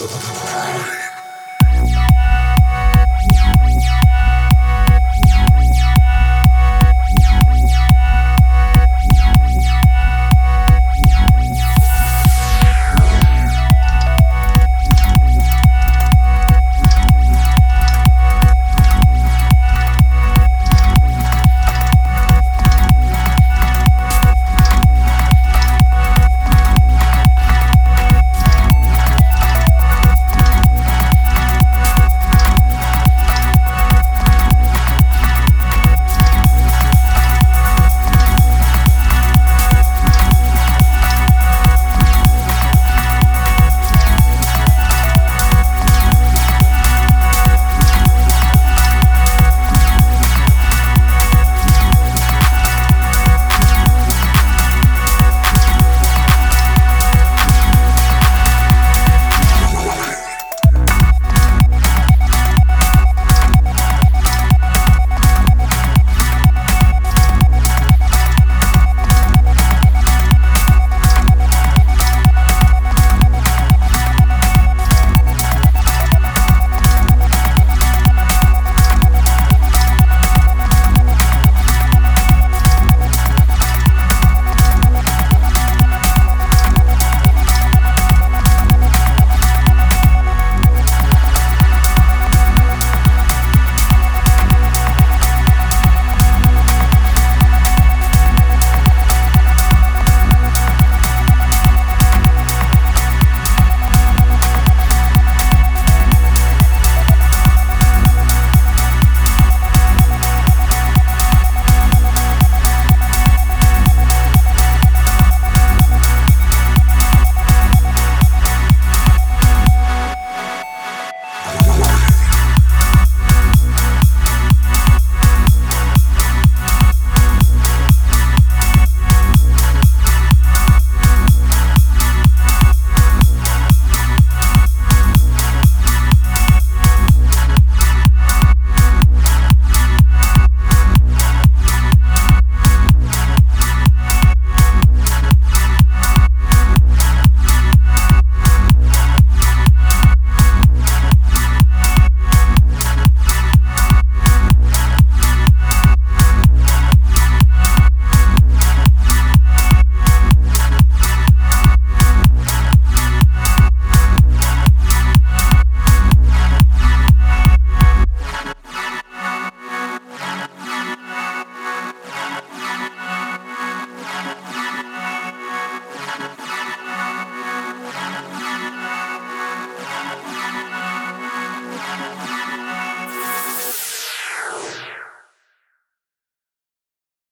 こと。